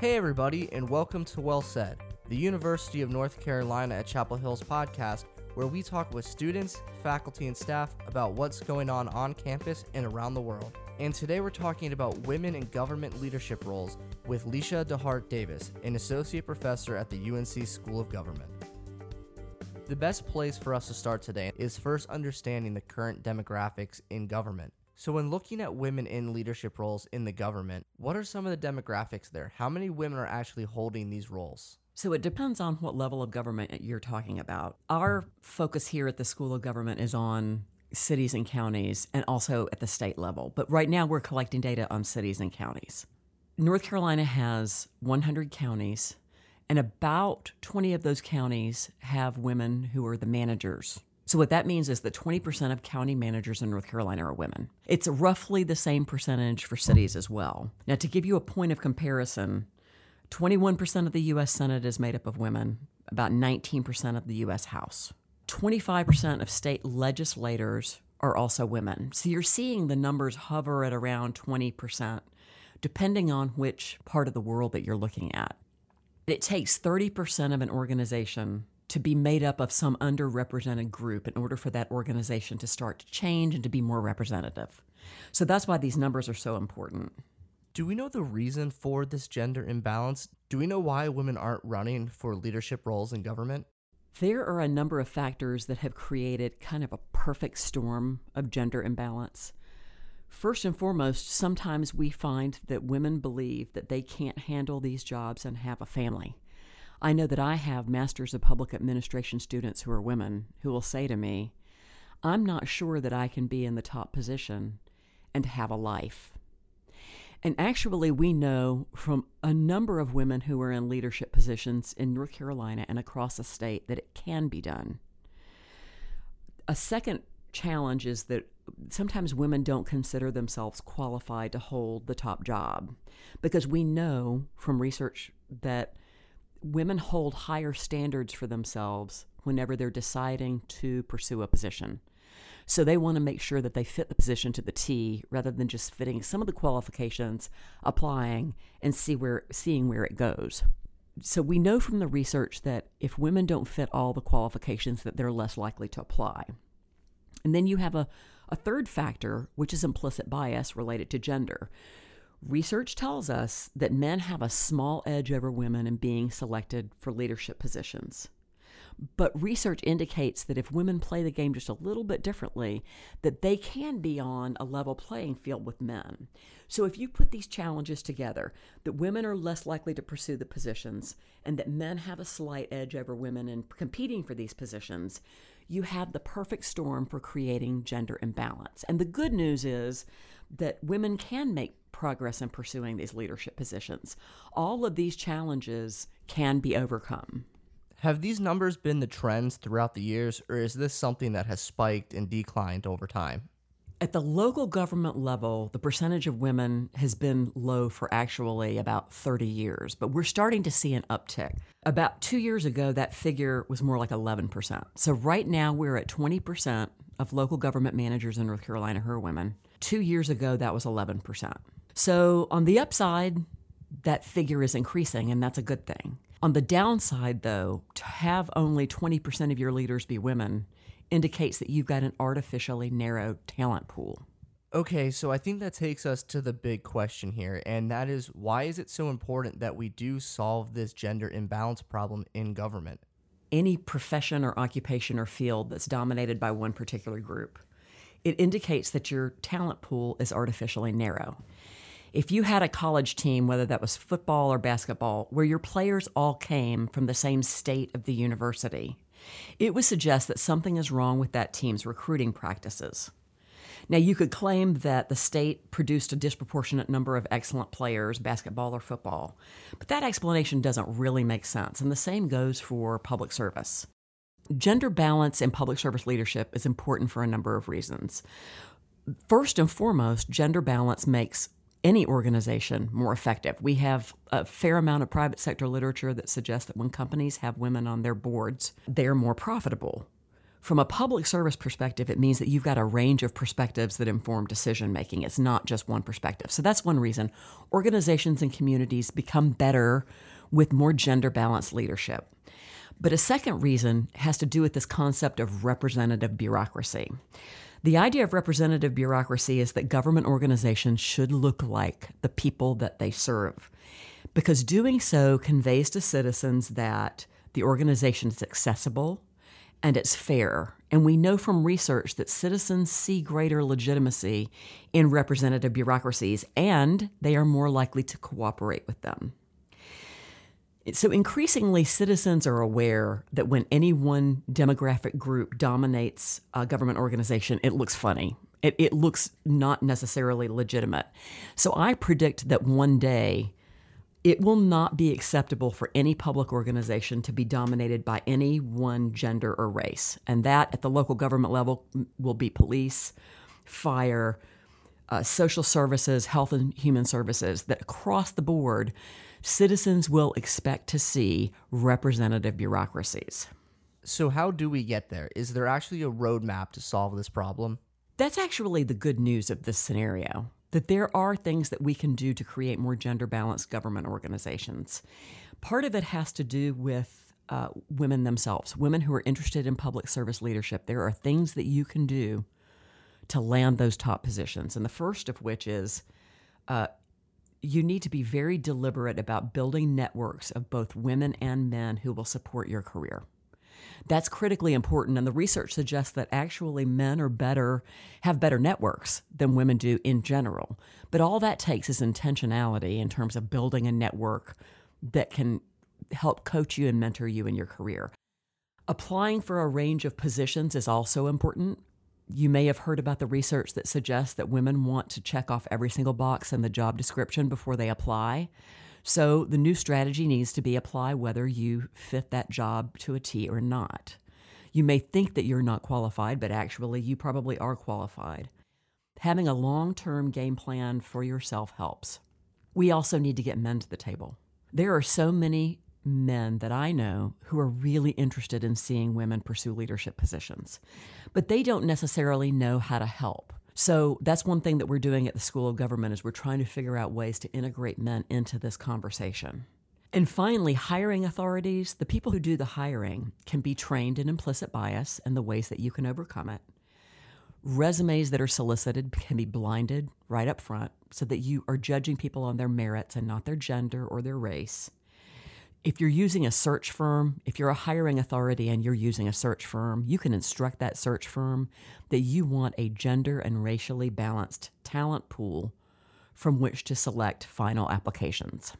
Hey, everybody, and welcome to Well Said, the University of North Carolina at Chapel Hill's podcast, where we talk with students, faculty, and staff about what's going on on campus and around the world. And today we're talking about women in government leadership roles with Leisha DeHart Davis, an associate professor at the UNC School of Government. The best place for us to start today is first understanding the current demographics in government. So, when looking at women in leadership roles in the government, what are some of the demographics there? How many women are actually holding these roles? So it depends on what level of government you're talking about. Our focus here at the School of Government is on cities and counties and also at the state level. But right now we're collecting data on cities and counties. North Carolina has 100 counties, and about 20 of those counties have women who are the managers so, what that means is that 20% of county managers in North Carolina are women. It's roughly the same percentage for cities as well. Now, to give you a point of comparison, 21% of the U.S. Senate is made up of women, about 19% of the U.S. House. 25% of state legislators are also women. So, you're seeing the numbers hover at around 20%, depending on which part of the world that you're looking at. It takes 30% of an organization to be made up of some underrepresented group in order for that organization to start to change and to be more representative. So that's why these numbers are so important. Do we know the reason for this gender imbalance? Do we know why women aren't running for leadership roles in government? There are a number of factors that have created kind of a perfect storm of gender imbalance. First and foremost, sometimes we find that women believe that they can't handle these jobs and have a family. I know that I have Masters of Public Administration students who are women who will say to me, I'm not sure that I can be in the top position and have a life. And actually, we know from a number of women who are in leadership positions in North Carolina and across the state that it can be done. A second challenge is that sometimes women don't consider themselves qualified to hold the top job because we know from research that women hold higher standards for themselves whenever they're deciding to pursue a position. So they want to make sure that they fit the position to the T rather than just fitting some of the qualifications, applying and see where seeing where it goes. So we know from the research that if women don't fit all the qualifications that they're less likely to apply. And then you have a, a third factor, which is implicit bias related to gender. Research tells us that men have a small edge over women in being selected for leadership positions. But research indicates that if women play the game just a little bit differently, that they can be on a level playing field with men. So if you put these challenges together, that women are less likely to pursue the positions and that men have a slight edge over women in competing for these positions, you have the perfect storm for creating gender imbalance. And the good news is that women can make progress in pursuing these leadership positions. All of these challenges can be overcome. Have these numbers been the trends throughout the years, or is this something that has spiked and declined over time? At the local government level, the percentage of women has been low for actually about 30 years, but we're starting to see an uptick. About two years ago, that figure was more like 11%. So right now, we're at 20% of local government managers in North Carolina who are women. Two years ago, that was 11%. So on the upside, that figure is increasing, and that's a good thing. On the downside, though, to have only 20% of your leaders be women indicates that you've got an artificially narrow talent pool. Okay, so I think that takes us to the big question here, and that is why is it so important that we do solve this gender imbalance problem in government? Any profession or occupation or field that's dominated by one particular group, it indicates that your talent pool is artificially narrow if you had a college team, whether that was football or basketball, where your players all came from the same state of the university, it would suggest that something is wrong with that team's recruiting practices. Now, you could claim that the state produced a disproportionate number of excellent players, basketball or football, but that explanation doesn't really make sense, and the same goes for public service. Gender balance in public service leadership is important for a number of reasons. First and foremost, gender balance makes any organization more effective. We have a fair amount of private sector literature that suggests that when companies have women on their boards, they're more profitable. From a public service perspective, it means that you've got a range of perspectives that inform decision making. It's not just one perspective. So that's one reason organizations and communities become better with more gender balanced leadership. But a second reason has to do with this concept of representative bureaucracy. The idea of representative bureaucracy is that government organizations should look like the people that they serve, because doing so conveys to citizens that the organization is accessible and it's fair. And we know from research that citizens see greater legitimacy in representative bureaucracies and they are more likely to cooperate with them. So, increasingly, citizens are aware that when any one demographic group dominates a government organization, it looks funny. It, it looks not necessarily legitimate. So, I predict that one day it will not be acceptable for any public organization to be dominated by any one gender or race. And that at the local government level will be police, fire, uh, social services, health and human services, that across the board, citizens will expect to see representative bureaucracies. So, how do we get there? Is there actually a roadmap to solve this problem? That's actually the good news of this scenario that there are things that we can do to create more gender balanced government organizations. Part of it has to do with uh, women themselves, women who are interested in public service leadership. There are things that you can do to land those top positions. And the first of which is uh, you need to be very deliberate about building networks of both women and men who will support your career. That's critically important, and the research suggests that actually men are better, have better networks than women do in general. But all that takes is intentionality in terms of building a network that can help coach you and mentor you in your career. Applying for a range of positions is also important. You may have heard about the research that suggests that women want to check off every single box in the job description before they apply. So the new strategy needs to be apply whether you fit that job to a T or not. You may think that you're not qualified, but actually you probably are qualified. Having a long term game plan for yourself helps. We also need to get men to the table. There are so many men that I know who are really interested in seeing women pursue leadership positions, but they don't necessarily know how to help. So that's one thing that we're doing at the School of Government is we're trying to figure out ways to integrate men into this conversation. And finally, hiring authorities, the people who do the hiring can be trained in implicit bias and the ways that you can overcome it. Resumes that are solicited can be blinded right up front so that you are judging people on their merits and not their gender or their race if you're using a search firm, if you're a hiring authority and you're using a search firm, you can instruct that search firm that you want a gender and racially balanced talent pool from which to select final applications.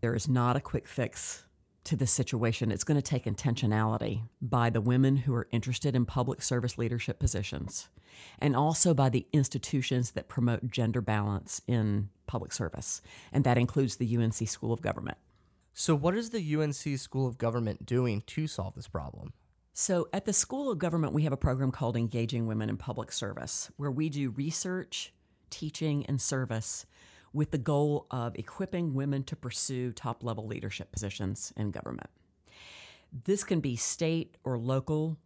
There is not a quick fix to this situation. It's going to take intentionality by the women who are interested in public service leadership positions and also by the institutions that promote gender balance in public service. And that includes the UNC School of Government. So, what is the UNC School of Government doing to solve this problem? So, at the School of Government, we have a program called Engaging Women in Public Service, where we do research, teaching, and service with the goal of equipping women to pursue top level leadership positions in government. This can be state or local,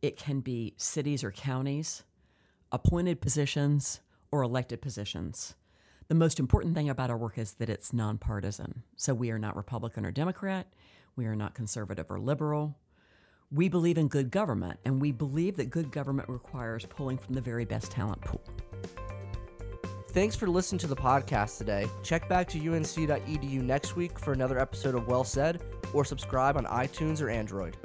it can be cities or counties, appointed positions, or elected positions. The most important thing about our work is that it's nonpartisan. So we are not Republican or Democrat. We are not conservative or liberal. We believe in good government, and we believe that good government requires pulling from the very best talent pool. Thanks for listening to the podcast today. Check back to unc.edu next week for another episode of Well Said, or subscribe on iTunes or Android.